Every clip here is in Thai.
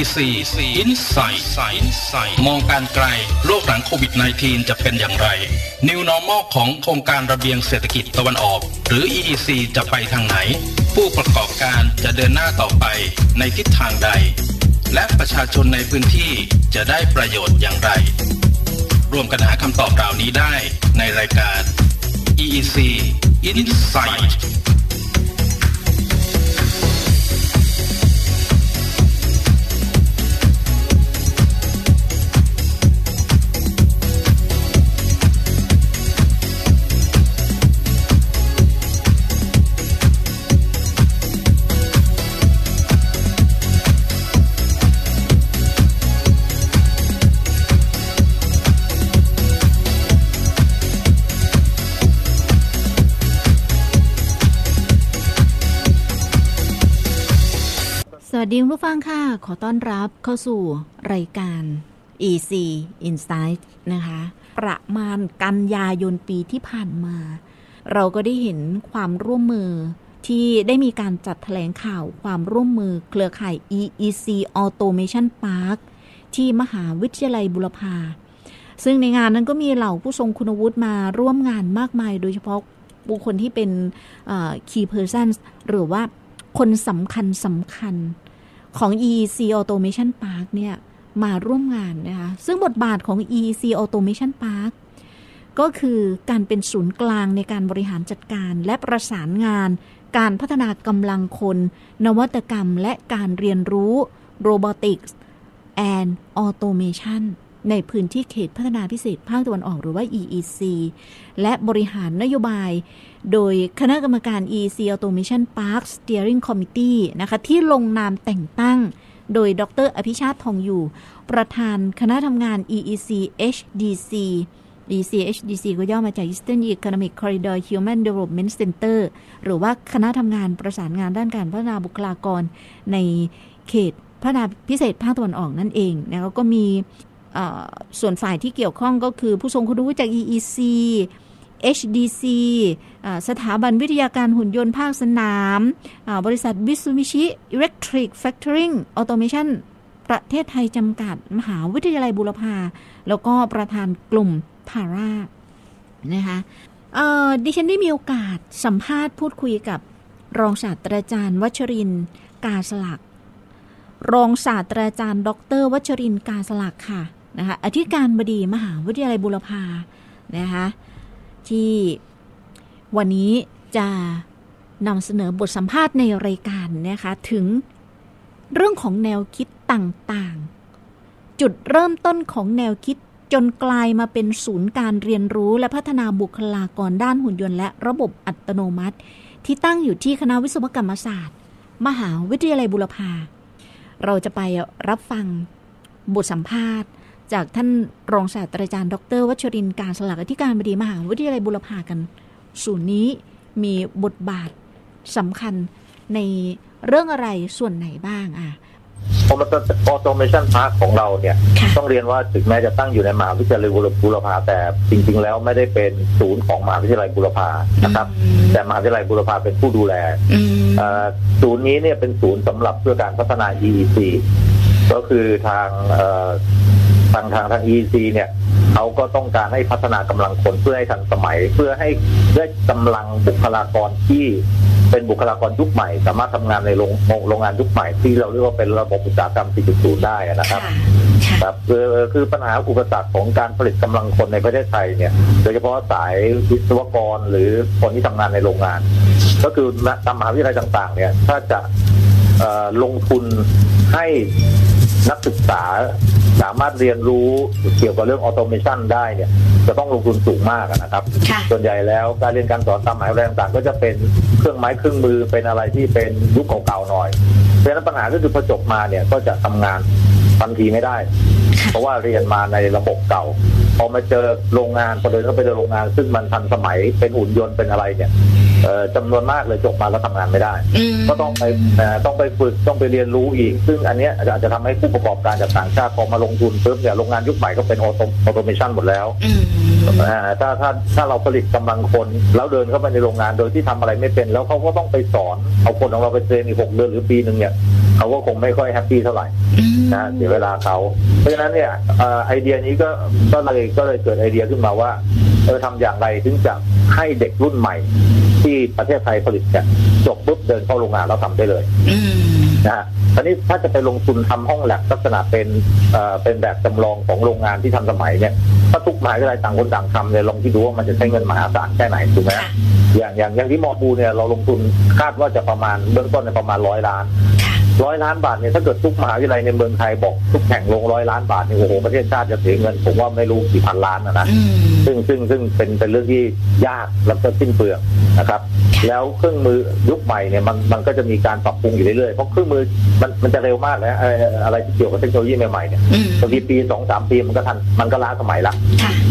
EC Insight Insight มองการไกลโลกหลังโควิด -19 จะเป็นอย่างไร New Normal ของโครงการระเบียงเศรษฐกิจตะวันออก หรือ EEC จะไปทางไหน ผู้ประกอบการจะเดินหน้าต่อไปในทิศทางใด และประชาชนในพื้นที่จะได้ประโยชน์อย่างไร ร่วมกันหาคำตอบเหล่านี้ได้ในรายการ EEC Insight วัสดีผู้ฟังค่ะ ขอต้อนรับเข้าสู่รายการ EC Insight นะคะ ประมาณกันยายนปีที่ผ่านมา เราก็ได้เห็นความร่วมมือที่ได้มีการจัดแถลงข่าวความร่วมมือเครือข่าย EEC Automation Park ที่มหาวิทยาลัยบุรพา ซึ่งในงานนั้นก็มีเหล่าผู้ทรงคุณวุฒิมาร่วมงานมากมาย โดยเฉพาะบุคคลที่เป็น key person หรือว่าคนสำคัญสำคัญ ของ EEC Automation Park เนี่ยมาร่วมงานนะคะ ซึ่งบทบาทของ EEC Automation Park ก็คือการเป็นศูนย์กลางในการบริหารจัดการและประสานงาน การพัฒนากำลังคน นวัตกรรมและการเรียนรู้ Robotics and Automation ในพื้นที่เขตพัฒนาพิเศษภาคตะวันออกหรือว่า EEC และบริหารนโยบาย โดยคณะกรรมการ EEC Automation Park Steering Committee นะคะที่ลงนามแต่งตั้ง โดยดร อภิชาติทองอยู่ ประธานคณะทำงาน EEC HDC EEC HDC ก็ย่อมาจาก Eastern Economic Corridor Human Development Center หรือว่าคณะทำงานประสานงานด้านการพัฒนาบุคลากรในเขตพัฒนาพิเศษภาคตะวันออกนั่นเองนะก็มี ส่วนฝ่ายที่เกี่ยวข้องก็คือผู้ทรงคุณวุฒิจาก EEC HDC สถาบันวิทยาการหุ่นยนต์ภาคสนาม บริษัท Mitsubishi Electric Factory Automation ประเทศไทยจำกัด มหาวิทยาลัยบุรพา แล้วก็ประธานกลุ่มทารานะคะดิฉันได้มีโอกาสสัมภาษณ์พูดคุยกับรองศาสตราจารย์ วัชรินทร์ กาสลัก รองศาสตราจารย์ ดร วัชรินกาสลักค่ะ นะคะอธิการบดีมหาวิทยาลัยบุรพานะคะที่วันนี้จะนำเสนอบทสัมภาษณ์ในรายการนะคะถึงเรื่องของแนวคิดต่างๆ จุดเริ่มต้นของแนวคิดจนกลายมาเป็นศูนย์การเรียนรู้และพัฒนาบุคลากรด้านหุ่นยนต์และระบบอัตโนมัติ ที่ตั้งอยู่ที่คณะวิศวกรรมศาสตร์ มหาวิทยาลัยบุรพา เราจะไปรับฟังบทสัมภาษณ์ จากท่านรองศาสตราจารย์ ดร วัชรินทร์ กาสลักอธิการบดีมหาวิทยาลัยบุรพากัน ศูนย์นี้มีบทบาทสำคัญในเรื่องอะไรส่วนไหนบ้างอะ Automation Park ของเราเนี่ย ต้องเรียนว่าถึงแม้จะตั้งอยู่ในมหาวิทยาลัยบุรพาแต่จริง ๆ แล้วไม่ได้เป็นศูนย์ของมหาวิทยาลัยบุรพานะครับ แต่มหาวิทยาลัยบุรพาเป็นผู้ดูแลศูนย์นี้เนี่ยเป็นศูนย์สำหรับเพื่อการพัฒนา EEC ก็คือทาง ทางทางทาง EC เนี่ยเขาก็ต้องการให้พัฒนากำลังคนเพื่อให้ทันสมัย เพื่อให้ได้กำลังบุคลากรที่เป็นบุคลากรยุคใหม่ สามารถทำงานในโรงโรงงานยุคใหม่ที่เราเรียกว่าเป็นระบบอุตสาหกรรม 4.0 ได้นะครับครับคือคือปัญหาอุปสรรคของการผลิตกำลังคนในประเทศไทยเนี่ยโดยเฉพาะสายวิศวกรหรือคนที่ทำงานในโรงงาน ก็คือตามมหาวิทยาลัยต่าง ๆ เนี่ยถ้าจะลงทุนให้ นักศึกษาสามารถเรียนรู้เกี่ยวกับเรื่องออโตเมชันได้เนี่ยจะต้องลงทุนสูงมากนะครับ ส่วนใหญ่แล้วการเรียนการสอนตามมหาวิทยาลัยต่างๆก็จะเป็นเครื่องไม้เครื่องมือเป็นอะไรที่เป็นยุคเก่าๆหน่อย เพราะฉะนั้นปัญหาก็คือพอจบมาเนี่ยก็จะทำงานทันทีไม่ได้ เพราะว่าเรียนมาในระบบเก่า พอมาเจอโรงงานพอเดินเข้าไปในโรงงาน ซึ่งมันทันสมัยเป็นหุ่นยนต์เป็นอะไรเนี่ย จำนวนมากเลยจบมาแล้วทำงานไม่ได้ ก็ต้องไปต้องไปฝึกต้องไปเรียนรู้อีก ซึ่งอันนี้อาจจะทำให้ผู้ประกอบการจากต่างชาติพอมาลงทุนปุ๊บเนี่ยโรงงานยุคใหม่ก็เป็นออโตเมชันหมดแล้วถ้าถ้าถ้าเราผลิตกำลังคน แล้วเดินเข้าไปในโรงงานโดยที่ทำอะไรไม่เป็น แล้วเขาก็ต้องไปสอนเอาคนของเราไป train อีกหกเดือนหรือปีหนึ่งเนี่ยเขาก็คงไม่ค่อย happy เท่าไหร่นะเสียเวลาเขาเพราะฉะนั้นเนี่ยไอเดียนี้ก็ก็เลยก็เลยเกิดไอเดียขึ้นมาว่า เออทำอย่างไรถึงจะให้เด็กรุ่นใหม่ ที่ประเทศไทยผลิตเนี่ยจบปุ๊บเดินเข้าโรงงานแล้วทำได้เลยนะฮะตอนนี้ถ้าจะไปลงทุนทำห้องแลบลักษณะเป็นเอ่อเป็นแบบจำลองของโรงงานที่ทันสมัยเนี่ยถ้าทุกมหาวิทยาลัยต่างคนต่างทำเนี่ยลองคิดดูว่ามันจะใช้เงินมหาศาลแค่ไหนถูกไหมอย่างอย่างอย่างที่มอบูเนี่ยเราลงทุนคาดว่าจะประมาณเบื้องต้นในประมาณร้อยล้าน ร้อยล้านบาทเนี่ยถ้าเกิดทุกมหาวิทยาลัยในเมืองไทยบอกทุกแห่งลงร้อยล้านบาทเนี่ยโอ้โหประเทศชาติจะเสียเงิน ผมว่าไม่รู้กี่พันล้านนะนะซึ่งซึ่งซึ่งเป็นเป็นเรื่องที่ยากแล้วก็สิ้นเปลืองนะครับ แล้วเครื่องมือยุคใหม่เนี่ยมันมันก็จะมีการปรับปรุงอยู่เรื่อยๆเพราะเครื่องมือมันมันจะเร็วมากแล้วอะไรที่เกี่ยวกับเทคโนโลยีใหม่ๆเนี่ยบางทีปีสองสามปีมันก็ทันมันก็ล้าสมัยละ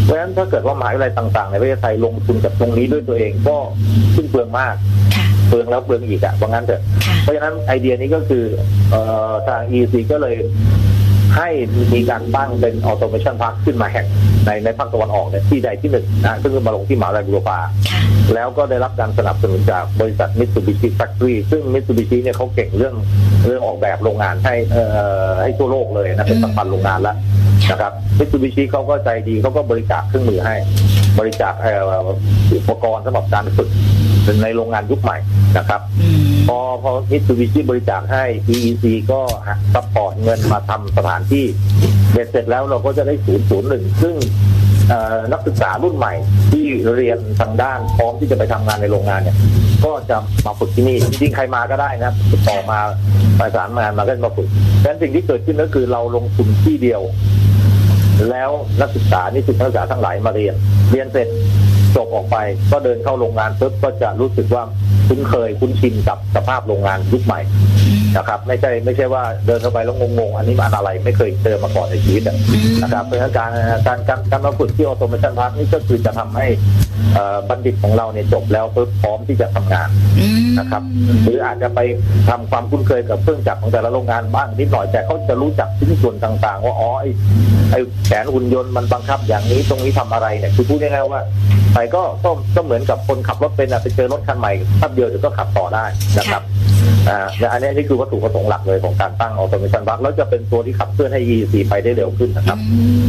เพราะฉะนั้นถ้าเกิดว่ามหาวิทยาลัยต่างๆ ในประเทศไทยลงทุนกับตรงนี้ด้วยตัวเองก็สิ้นเปลืองมาก เปลืองแล้วเปลืองอีกอะว่างั้นเถอะ เพราะฉะนั้นไอเดียนี้ก็คือทาง EC ก็เลยให้มีการตั้งเป็น Automation Park ขึ้นมาแห่งในในภาคตะวันออกเนี่ยที่ใดที่หนึ่งนะซึ่งมาลงที่มหาวิทยาลัยบุรพาแล้วก็ได้รับการสนับสนุนจากบริษัทมิตซูบิชิ Factory ซึ่งมิตซูบิชิเนี่ยเขาเก่งเรื่องเรื่องออกแบบโรงงานให้เอ่อให้ทั่วโลกเลยนะเป็นสัมพันธ์โรงงานแล้วนะครับมิตซูบิชิเขาก็ใจดีเขาก็บริจาคเครื่องมือให้ บริจาคอุปกรณ์สำหรับการฝึก ในโรงงานยุคใหม่นะครับ พอพอมิตซูบิชิบริจาคให้ EEC ก็ support เงินมาทำสถานที่เบ็ดเสร็จแล้วเราก็จะได้ศูนย์ศูนย์หนึ่งซึ่งนักศึกษารุ่นใหม่ที่เรียนทางด้านพร้อมที่จะไปทำงานในโรงงานเนี่ย ก็จะมาฝึกที่นี่จริงๆใครมาก็ได้นะติดต่อมาประสานงานมาก็มาฝึกดังนั้นสิ่งที่เกิดขึ้นก็คือเราลงทุนที่เดียว แล้วนักศึกษานี่คือนักศึกษาทั้งหลายมาเรียน เรียนเสร็จ จบออกไป ก็เดินเข้าโรงงานปุ๊บก็จะรู้สึกว่า คุ้นเคยคุ้นชินกับสภาพโรงงานยุคใหม่นะครับ ไม่ใช่ไม่ใช่ว่าเดินเข้าไปแล้วงงๆอันนี้มันอะไรไม่เคยเจอมาก่อนในชีวิตนะครับเพราะฉะนั้นการการการการมาฝึกที่ Automation Park นี่ก็คือจะทำให้บัณฑิตของเราเนี่ยจบแล้วปุ๊บพร้อมที่จะทำงานนะครับ หรืออาจจะไปทำความคุ้นเคยกับเครื่องจักรของแต่ละโรงงานบ้างนิดหน่อยแต่เขาจะรู้จักชิ้นส่วนต่างๆ ว่าอ๋อไอ้ไอ้แขนหุ่นยนต์มันบังคับอย่างนี้ตรงนี้ทำอะไรเนี่ยคือพูดง่ายๆว่าไปก็ก็ก็เหมือนกับคนขับรถเป็นไปเจอรถคันใหม่แป๊บเดียวเดี๋ยวก็ขับต่อได้นะครับอ่าอันนี้นี่คือวัตถุประสงค์หลักเลยของการตั้ง Automation Park แล้วจะเป็นตัวที่ขับเคลื่อนให้ EEC ไปได้เร็วขึ้นนะครับ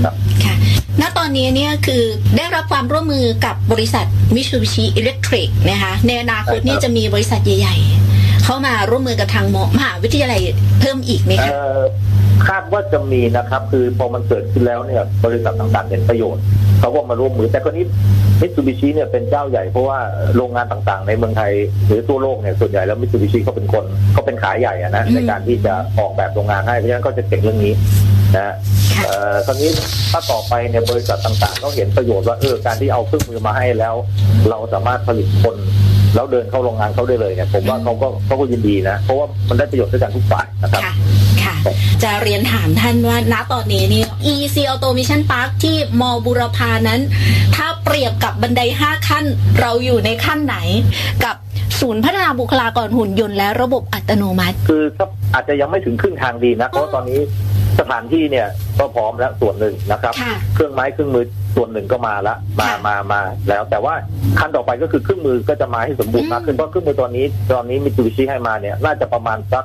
ครับค่ะณตอนนี้เนี่ยคือได้รับความร่วมมือกับบริษัท Mitsubishi Electric นะคะในอนาคตนี่จะมีบริษัทใหญ่ๆ เข้ามาร่วมมือกับทางมหาวิทยาลัยเพิ่มอีกไหมคะคาดว่าจะมีนะครับ คือพอมันเกิดขึ้นแล้วเนี่ยบริษัทต่างๆเห็นประโยชน์ เขาก็มาร่วมมือ แต่ทีนี้มิตซูบิชิเนี่ยเป็นเจ้าใหญ่เพราะว่าโรงงานต่างๆ ในเมืองไทยหรือทั่วโลกเนี่ยส่วนใหญ่แล้วมิตซูบิชิเขาเป็นคนเขาเป็นขาใหญ่อะนะในการที่จะออกแบบโรงงานให้เพราะฉะนั้นก็จะเก่งเรื่องนี้นะเอ่อตอนนี้ถ้าต่อไปเนี่ยบริษัทต่างๆเขาเห็นประโยชน์ว่าเออการที่เอาเครื่องมือมาให้แล้ว เราสามารถผลิตคนแล้วเดินเข้าโรงงานเขาได้เลยเนี่ยผมว่าเขาก็เขาก็ยินดีนะ เพราะว่ามันได้ประโยชน์ด้วยกันทุกฝ่ายนะครับค่ะ จะเรียนถามท่านว่าณตอนนี้นี่ EC Automation Park ที่มอบุรพานั้น ถ้าเปรียบกับบันไดห้าขั้นเราอยู่ในขั้นไหน กับศูนย์พัฒนาบุคลากรหุ่นยนต์และระบบอัตโนมัติ คืออาจจะยังไม่ถึงครึ่งทางดีนะเพราะตอนนี้สถานที่เนี่ยก็พร้อมแล้วส่วนหนึ่งนะครับ เครื่องไม้เครื่องมือส่วนหนึ่งก็มาแล้วมามามาแล้ว แต่ว่าขั้นต่อไปก็คือเครื่องมือก็จะมาให้สมบูรณ์มากขึ้นเพราะเครื่องมือตอนนี้ ตอนนี้มิตูบิชิให้มาเนี่ยน่าจะประมาณสัก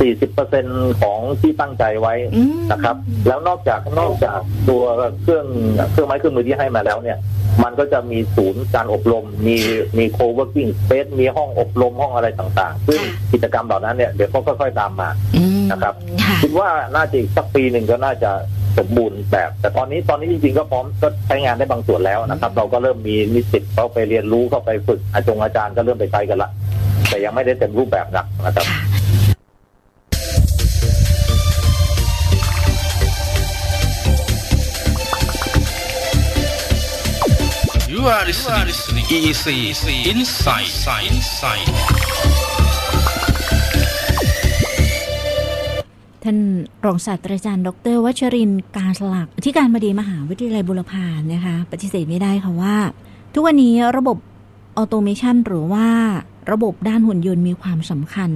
สี่สิบเปอร์เซ็นของที่ตั้งใจไว้นะครับ แล้วนอกจากนอกจากตัวเครื่องเครื่องไม้เครื่องมือที่ให้มาแล้วเนี่ย มันก็จะมีศูนย์การอบรม มีมี co-working space มีห้องอบรมห้องอะไรต่างๆ ซึ่งกิจกรรมเหล่านั้นเนี่ยเดี๋ยวก็ค่อยๆตามมานะครับคิดว่าน่าจะอีกสักปีหนึ่งก็น่าจะสมบูรณ์แบบ แต่ตอนนี้ตอนนี้จริงๆก็พร้อมก็ใช้งานได้บางส่วนแล้วนะครับ เราก็เริ่มมีนิสิตเขาไปเรียนรู้เข้าไปฝึกอาจารย์อาจารย์ก็เริ่มไปใช้กันละแต่ยังไม่ได้เต็มรูปแบบนักนะครับ You are listening EEC Insight Insight ท่านรองศาสตราจารย์ ดรวัชรินการสลักที่การบดีมหาวิทยาลัยบุรพานะคะ ปฏิเสธไม่ได้ค่ะว่า ทุกวันนี้ระบบออโตเมชันหรือว่าระบบด้านหุ่นยนต์มีความสำคัญ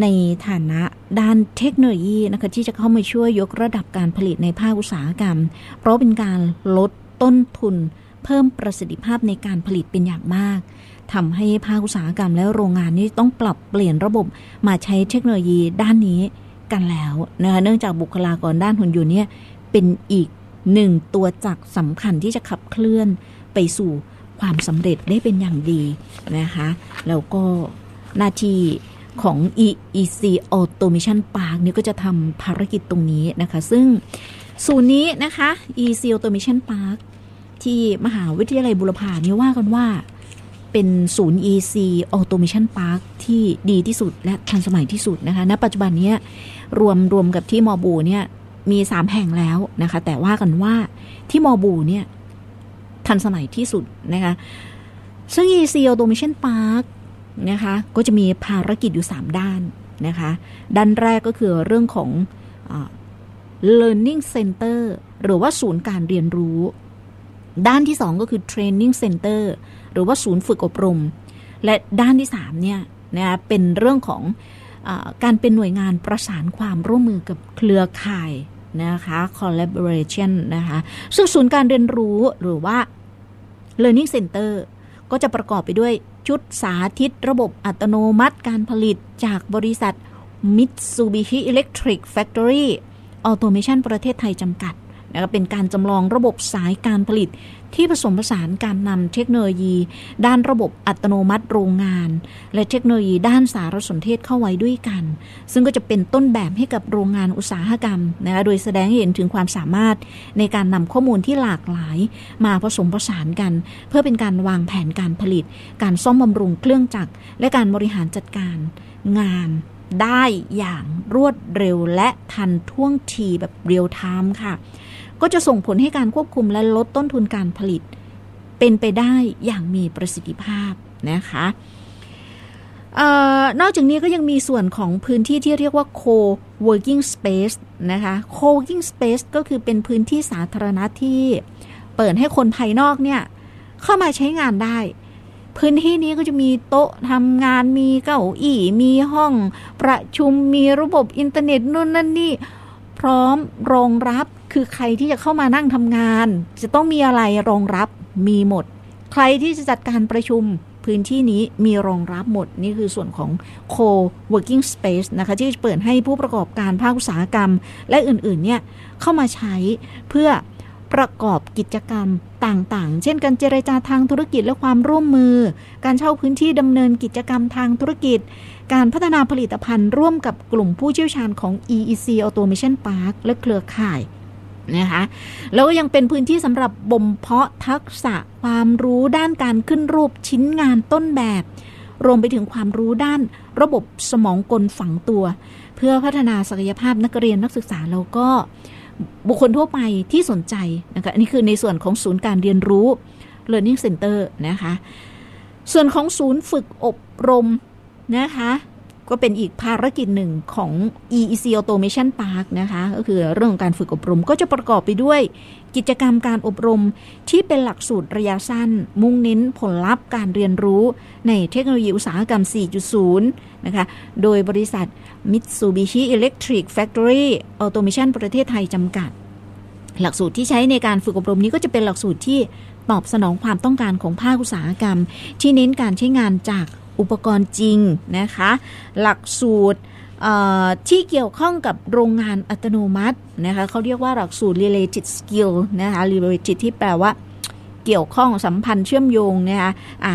ในฐานะด้านเทคโนโลยีนะคะที่จะเข้ามาช่วยยกระดับการผลิตในภาคอุตสาหกรรม เพราะเป็นการลดต้นทุน เพิ่มประสิทธิภาพในการผลิตเป็นอย่างมากทำให้ภาคอุตสาหกรรมและโรงงานนี้ต้องปรับเปลี่ยนระบบมาใช้เทคโนโลยีด้านนี้กันแล้วนะคะเนื่องจากบุคลากรด้านหุ่นยนต์เนี่ยเป็นอีกหนึ่งตัวจักรสำคัญที่จะขับเคลื่อนไปสู่ความสำเร็จได้เป็นอย่างดีนะคะแล้วก็หน้าที่ของ EEC Automation Park นี่ก็จะทำภารกิจตรงนี้นะคะ ซึ่งศูนย์นี้นะคะ EEC Automation Park ที่มหาวิทยาลัยบุรพาเนี่ยว่ากันว่า เป็นศูนย์ EC Automation Park ที่ดีที่สุดและทันสมัยที่สุดนะคะณปัจจุบันนี้รวมรวมกับที่มอบูเนี่ยมีสามแห่งแล้วนะคะ แต่ว่ากันว่าที่มอบูเนี่ยทันสมัยที่สุดนะคะ ซึ่ง EC Automation Park นะคะก็จะมีภารกิจอยู่ 3 ด้านนะคะ ด้านแรกก็คือเรื่องของอ learning center หรือว่าศูนย์การเรียนรู้ ด้านที่ 2 ก็คือ training center หรือว่าศูนย์ฝึกอบรม และด้านที่3เนี่ยนะเป็นเรื่องของอการเป็นหน่วยงานประสานความร่วมมือกับเครือข่ายนะคะ collaboration นะคะซึ่งศูนย์การเรียนรู้หรือว่า learning center ก็จะประกอบไปด้วยชุดสาธิตระบบอัตโนมัติการผลิตจากบริษัท Mitsubishi Electric Factory Automation ประเทศไทยจำกัด นะเป็นการจำลองระบบสายการผลิต ที่ผสมผสานการนำเทคโนโลยี ด้านระบบอัตโนมัติโรงงาน และเทคโนโลยีด้านสารสนเทศเข้าไว้ด้วยกัน ซึ่งก็จะเป็นต้นแบบให้กับโรงงานอุตสาหกรรมนะคะโดยแสดงให้เห็นถึงความสามารถในการนำข้อมูลที่หลากหลายมาผสมผสานกัน เพื่อเป็นการวางแผนการผลิต การซ่อมบำรุงเครื่องจักรและการบริหารจัดการงานได้อย่างรวดเร็วและทันท่วงทีแบบเรียลไทม์ค่ะ ก็จะส่งผลให้การควบคุมและลดต้นทุนการผลิต เป็นไปได้อย่างมีประสิทธิภาพนะคะออนอกจากนี้ก็ยังมีส่วนของพื้นที่ที่เรียกว่า co-working space นะคะ co-working space ก็คือเป็นพื้นที่สาธารณะที่เปิดให้คนภายนอกเนี่ยเข้ามาใช้งานได้ พื้นที่นี้ก็จะมีโต๊ะทำงานมีเก้าอี้มีห้องประชุมมีระบบอินเทอร์เน็ตนู่นนั่นนี่ พร้อมรองรับ คือใครที่จะเข้ามานั่งทำงาน จะต้องมีอะไรรองรับมีหมด ใครที่จะจัดการประชุมพื้นที่นี้มีรองรับหมด นี่คือส่วนของ co-working space นะคะที่เปิดให้ผู้ประกอบการภาคอุตสาหกรรม และอื่นๆเนี่ยเข้ามาใช้เพื่อประกอบกิจกรรมต่างๆ เช่นการเจรจาทางธุรกิจและความร่วมมือ การเช่าพื้นที่ดำเนินกิจกรรมทางธุรกิจ การพัฒนาผลิตภัณฑ์ร่วมกับกลุ่มผู้เชี่ยวชาญของ EEC Automation Park และเครือข่าย นะคะแล้วก็ยังเป็นพื้นที่สำหรับบ่มเพาะทักษะความรู้ด้านการขึ้นรูปชิ้นงานต้นแบบ รวมไปถึงความรู้ด้านระบบสมองกลฝังตัว เพื่อพัฒนาศักยภาพนักเรียนนักศึกษาแล้วก็บุคคลทั่วไปที่สนใจนะคะอันนี้คือในส่วนของศูนย์การเรียนรู้ Learning Center นะคะ ส่วนของศูนย์ฝึกอบรมนะคะ ก็เป็นอีกภารกิจหนึ่งของ EEC Automation Park นะคะ ก็คือเรื่องการฝึกอบรมก็จะประกอบไปด้วย กิจกรรมการอบรมที่เป็นหลักสูตรระยะสั้น มุ่งเน้นผลลัพธ์การเรียนรู้ในเทคโนโลยีอุตสาหกรรม 4.0 นะคะ โดยบริษัท Mitsubishi Electric Factory Automation ประเทศไทยจำกัด หลักสูตรที่ใช้ในการฝึกอบรมนี้ก็จะเป็นหลักสูตรที่ตอบสนองความต้องการของภาคอุตสาหกรรม ที่เน้นการใช้งานจาก อุปกรณ์จริงนะคะ หลักสูตรที่เกี่ยวข้องกับโรงงานอัตโนมัตินะคะเขาเรียกว่าหลักสูตร related skill นะคะ related ที่แปลว่าเกี่ยวข้องสัมพันธ์เชื่อมโยงนะคะอะ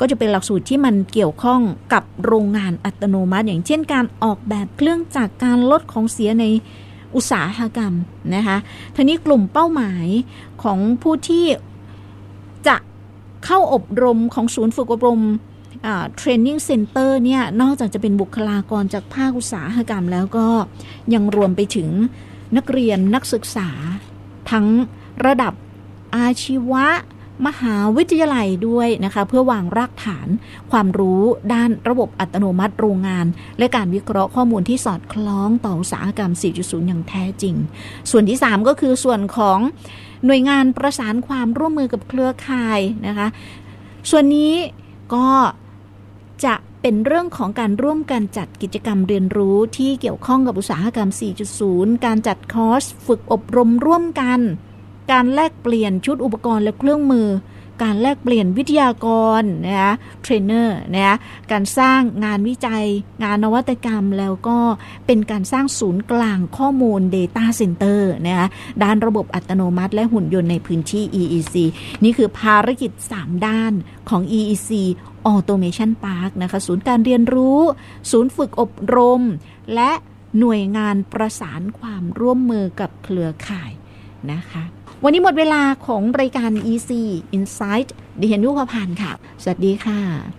ก็จะเป็นหลักสูตรที่มันเกี่ยวข้องกับโรงงานอัตโนมัติ อย่างเช่นการออกแบบเครื่องจักรการลดของเสียในอุตสาหกรรมนะคะทีนี้กลุ่มเป้าหมายของผู้ที่จะเข้าอบรมของศูนย์ฝึกอบรม training center เนี่ยนอกจากจะเป็นบุคลากรจากภาคอุตสาหกรรมแล้วก็ยังรวมไปถึงนักเรียนนักศึกษา ทั้งระดับอาชีวะ มหาวิทยาลัยด้วยนะคะ เพื่อวางรากฐานความรู้ด้านระบบอัตโนมัติโรงงาน และการวิเคราะห์ข้อมูลที่สอดคล้องต่ออุตสาหกรรม 4.0 อย่างแท้จริง ส่วนที่ 3 ก็คือส่วนของหน่วยงานประสานความร่วมมือกับเครือข่ายนะคะ ส่วนนี้ก็ จะเป็นเรื่องของการร่วมกันจัดกิจกรรมเรียนรู้ที่เกี่ยวข้องกับอุตสาหกรรม 4.0 การจัดคอร์ส ฝึกอบรมร่วมกัน การแลกเปลี่ยนชุดอุปกรณ์และเครื่องมือ การแลกเปลี่ยนวิทยากรนะคะเทรนเนอร์นะคะการสร้างงานวิจัย งานนวัตกรรมแล้วก็เป็นการสร้างศูนย์กลางข้อมูล Data Center นะคะด้านระบบอัตโนมัติ และหุ่นยนต์ในพื้นที่ EEC นี่คือภารกิจ 3 ด้านของ EEC Automation Park นะคะศูนย์การเรียนรู้ ศูนย์ฝึกอบรม และหน่วยงานประสานความร่วมมือกับเครือข่ายนะคะ วันนี้หมดเวลาของรายการ EC Insight ดิฉันยุพพันธ์ค่ะ สวัสดีค่ะ